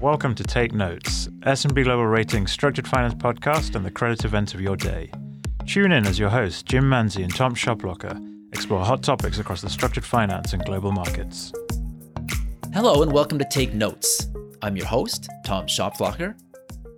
Welcome to Take Notes, S&P Global Ratings structured finance podcast and the credit event of your day. Tune in as your hosts Jim Manzi and Tom Schopflocher explore hot topics across the structured finance and global markets. Hello and welcome to Take Notes. I'm your host, Tom Schopflocher,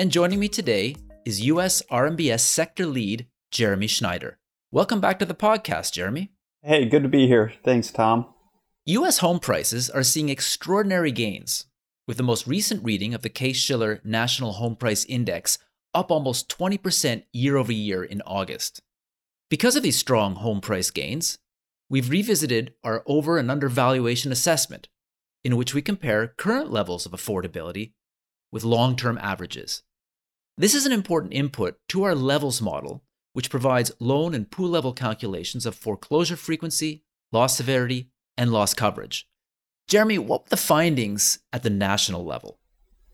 and joining me today is US RMBS sector lead Jeremy Schneider. Welcome back to the podcast, Jeremy. Hey, good to be here. Thanks, Tom. US home prices are seeing extraordinary gains, with the most recent reading of the Case Shiller National Home Price Index up almost 20% year over year in August. Because of these strong home price gains, we've revisited our over and undervaluation assessment, in which we compare current levels of affordability with long term averages. This is an important input to our levels model, which provides loan and pool level calculations of foreclosure frequency, loss severity, and loss coverage. Jeremy, what were the findings at the national level?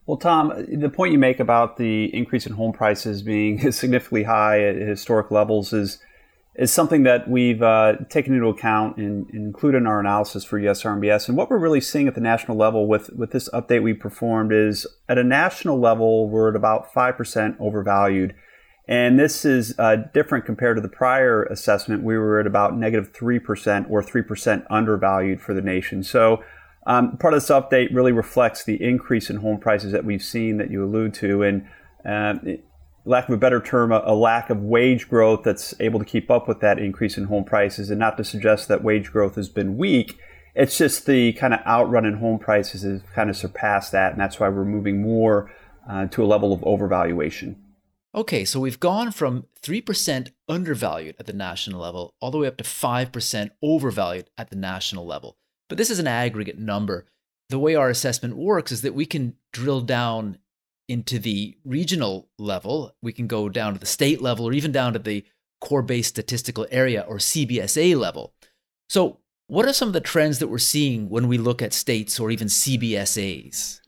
Well, Tom, the point you make about the increase in home prices being significantly high at historic levels is is something that we've uh, taken into account and, included in our analysis for US RMBS. And what we're really seeing at the national level with, with this update we performed is at a national level, we're at about 5% overvalued. And this is uh, different compared to the prior assessment. We were at about negative 3% or 3% undervalued for the nation. So um, part of this update really reflects the increase in home prices that we've seen that you allude to. And um, lack of a better term, a, a, lack of wage growth that's able to keep up with that increase in home prices. And not to suggest that wage growth has been weak, it's just the kind of outrun in home prices has kind of surpassed that. And that's why we're moving more uh, to a level of overvaluation. Okay, so we've gone from 3% undervalued at the national level all the way up to 5% overvalued at the national level. But this is an aggregate number. The way our assessment works is that we can drill down into the regional level, we can go down to the state level, or even down to the core based statistical area or CBSA level. So, what are some of the trends that we're seeing when we look at states or even CBSAs?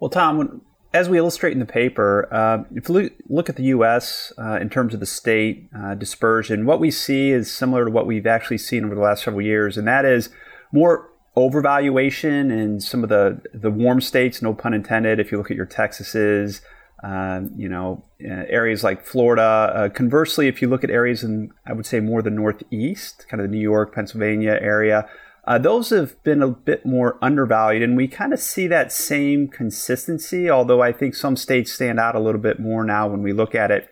Well, Tom, as we illustrate in the paper, uh, if you look at the U.S. Uh, in terms of the state uh, dispersion, what we see is similar to what we've actually seen over the last several years, and that is more overvaluation in some of the the warm states, no pun intended. If you look at your Texases, um, you know, uh, areas like Florida. Uh, conversely, if you look at areas in, I would say more the Northeast, kind of the New York, Pennsylvania area, uh, those have been a bit more undervalued, and we kind of see that same consistency. Although I think some states stand out a little bit more now when we look at it.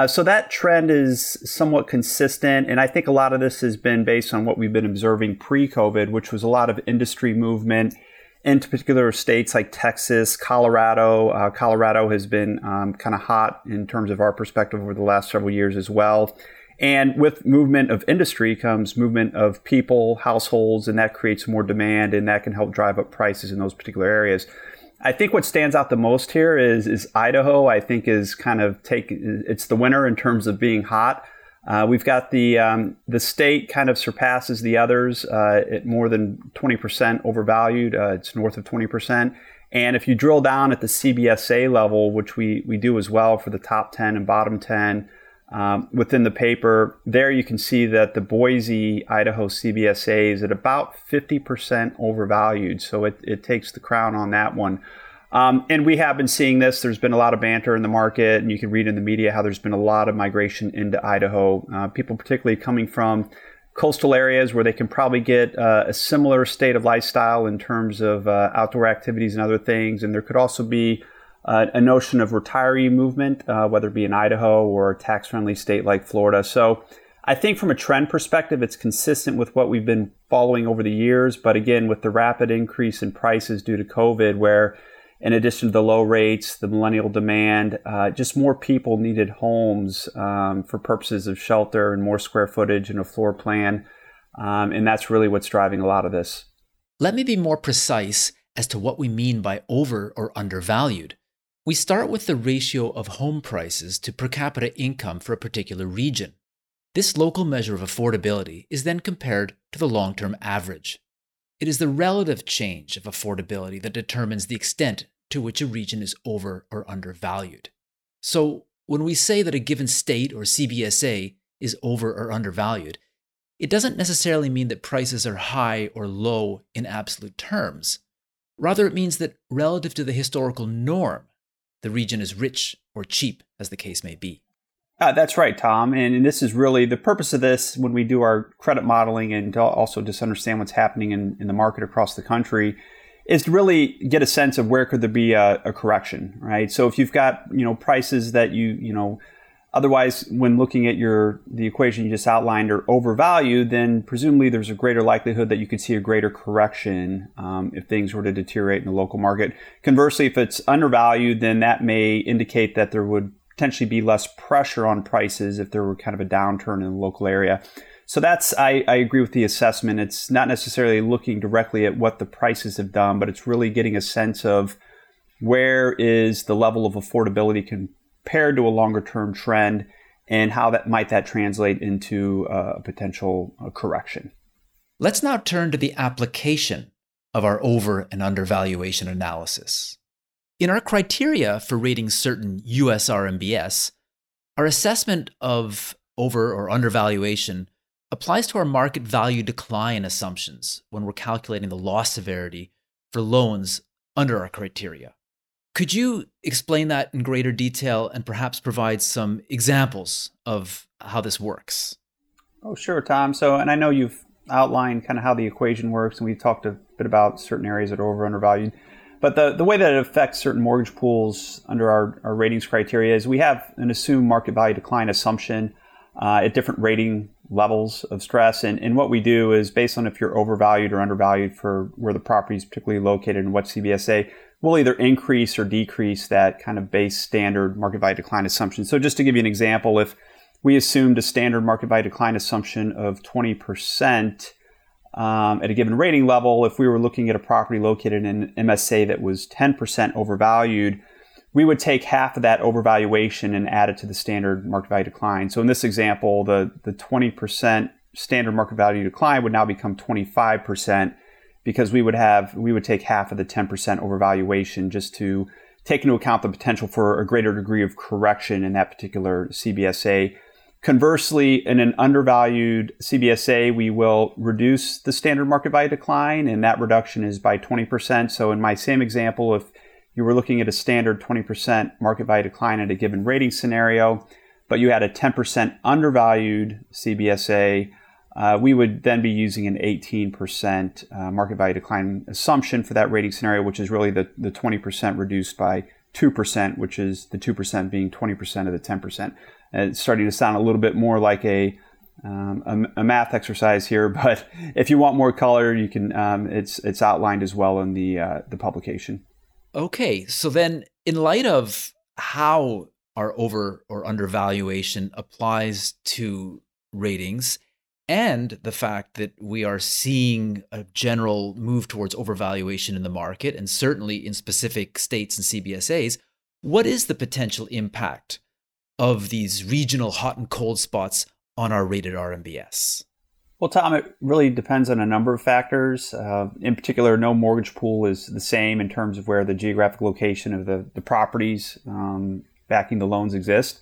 Uh, so that trend is somewhat consistent, and I think a lot of this has been based on what we've been observing pre-COVID, which was a lot of industry movement into particular states like Texas, Colorado. Uh, Colorado has been um, kind of hot in terms of our perspective over the last several years as well. And with movement of industry comes movement of people, households, and that creates more demand, and that can help drive up prices in those particular areas. I think what stands out the most here is is Idaho. I think is kind of take it's the winner in terms of being hot. Uh, we've got the um, the state kind of surpasses the others uh, at more than 20% overvalued. Uh, it's north of 20%. And if you drill down at the CBSA level, which we we do as well for the top 10 and bottom 10, um, within the paper, there you can see that the Boise, Idaho CBSA is at about 50% overvalued. So it, it takes the crown on that one. Um, and we have been seeing this. There's been a lot of banter in the market, and you can read in the media how there's been a lot of migration into Idaho. Uh, people, particularly coming from coastal areas where they can probably get uh, a similar state of lifestyle in terms of uh, outdoor activities and other things. And there could also be uh, a notion of retiree movement, uh, whether it be in Idaho or a tax friendly state like Florida. So I think from a trend perspective, it's consistent with what we've been following over the years. But again, with the rapid increase in prices due to COVID, where in addition to the low rates, the millennial demand, uh, just more people needed homes um, for purposes of shelter and more square footage and a floor plan. Um, and that's really what's driving a lot of this. Let me be more precise as to what we mean by over or undervalued. We start with the ratio of home prices to per capita income for a particular region. This local measure of affordability is then compared to the long term average. It is the relative change of affordability that determines the extent to which a region is over or undervalued. So, when we say that a given state or CBSA is over or undervalued, it doesn't necessarily mean that prices are high or low in absolute terms. Rather, it means that relative to the historical norm, the region is rich or cheap, as the case may be. Uh, that's right, Tom. And, and, this is really the purpose of this when we do our credit modeling and also just understand what's happening in, in the market across the country is to really get a sense of where could there be a, a correction, right? So if you've got, you know, prices that you, you know, Otherwise, when looking at your the equation you just outlined are overvalued, then presumably there's a greater likelihood that you could see a greater correction um, if things were to deteriorate in the local market. Conversely, if it's undervalued, then that may indicate that there would potentially be less pressure on prices if there were kind of a downturn in the local area. So that's I, I agree with the assessment. It's not necessarily looking directly at what the prices have done, but it's really getting a sense of where is the level of affordability can compared to a longer term trend and how that might that translate into a potential uh, correction. Let's now turn to the application of our over and undervaluation analysis. In our criteria for rating certain US RMBS, our assessment of over or undervaluation applies to our market value decline assumptions when we're calculating the loss severity for loans under our criteria. Could you explain that in greater detail and perhaps provide some examples of how this works? Oh, sure, Tom. So, and I know you've outlined kind of how the equation works, and we've talked a bit about certain areas that are over undervalued. But the, the way that it affects certain mortgage pools under our, our ratings criteria is we have an assumed market value decline assumption uh, at different rating levels of stress. And, and what we do is based on if you're overvalued or undervalued for where the property is particularly located and what CBSA, we'll either increase or decrease that kind of base standard market value decline assumption. So just to give you an example, if we assumed a standard market value decline assumption of 20% um, at a given rating level, if we were looking at a property located in an MSA that was 10% overvalued, we would take half of that overvaluation and add it to the standard market value decline. So in this example, the, the 20% standard market value decline would now become 25% because we would have we would take half of the 10% overvaluation just to take into account the potential for a greater degree of correction in that particular CBSA. Conversely, in an undervalued CBSA, we will reduce the standard market value decline, and that reduction is by 20%. So, in my same example, if you were looking at a standard 20% market value decline at a given rating scenario, but you had a 10% undervalued CBSA, uh, we would then be using an 18% uh, market value decline assumption for that rating scenario, which is really the, the 20% reduced by 2%, which is the 2% being 20% of the 10%. And it's starting to sound a little bit more like a, um, a, a, math exercise here, but if you want more color, you can. Um, it's it's outlined as well in the uh, the publication. Okay, so then in light of how our over or undervaluation applies to ratings and the fact that we are seeing a general move towards overvaluation in the market and certainly in specific states and CBSAs, what is the potential impact of these regional hot and cold spots on our rated RMBS? Well, Tom, it really depends on a number of factors. Uh, in particular, no mortgage pool is the same in terms of where the geographic location of the, the properties um, backing the loans exist.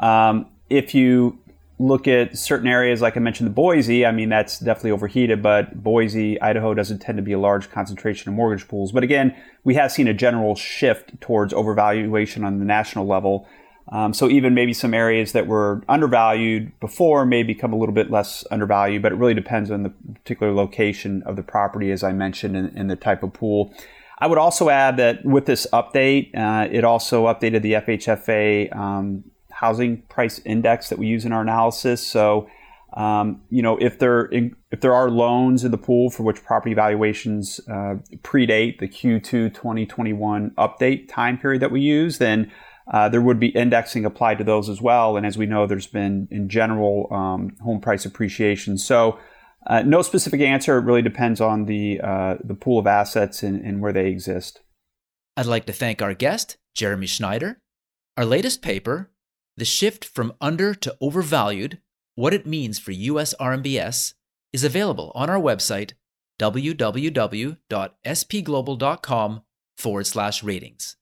Um, if you look at certain areas, like I mentioned, the Boise, I mean, that's definitely overheated, but Boise, Idaho doesn't tend to be a large concentration of mortgage pools. But again, we have seen a general shift towards overvaluation on the national level. Um, so even maybe some areas that were undervalued before may become a little bit less undervalued, but it really depends on the particular location of the property, as I mentioned, and, and the type of pool. I would also add that with this update, uh, it also updated the FHFA um, housing price index that we use in our analysis. So, um, you know, if there in, if there are loans in the pool for which property valuations uh, predate the Q2 2021 update time period that we use, then uh, there would be indexing applied to those as well. And as we know, there's been in general um, home price appreciation. So. Uh, no specific answer. It really depends on the uh, the pool of assets and, and where they exist. I'd like to thank our guest, Jeremy Schneider. Our latest paper, the shift from under to overvalued, what it means for US RMBS, is available on our website, www.spglobal.com forward slash ratings.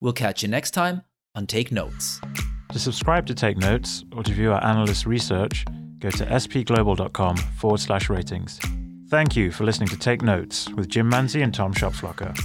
We'll catch you next time on Take Notes. To subscribe to Take Notes or to view our analyst research, go to spglobal.com forward slash ratings. Thank you for listening to Take Notes with Jim Manzi and Tom Schopflocher.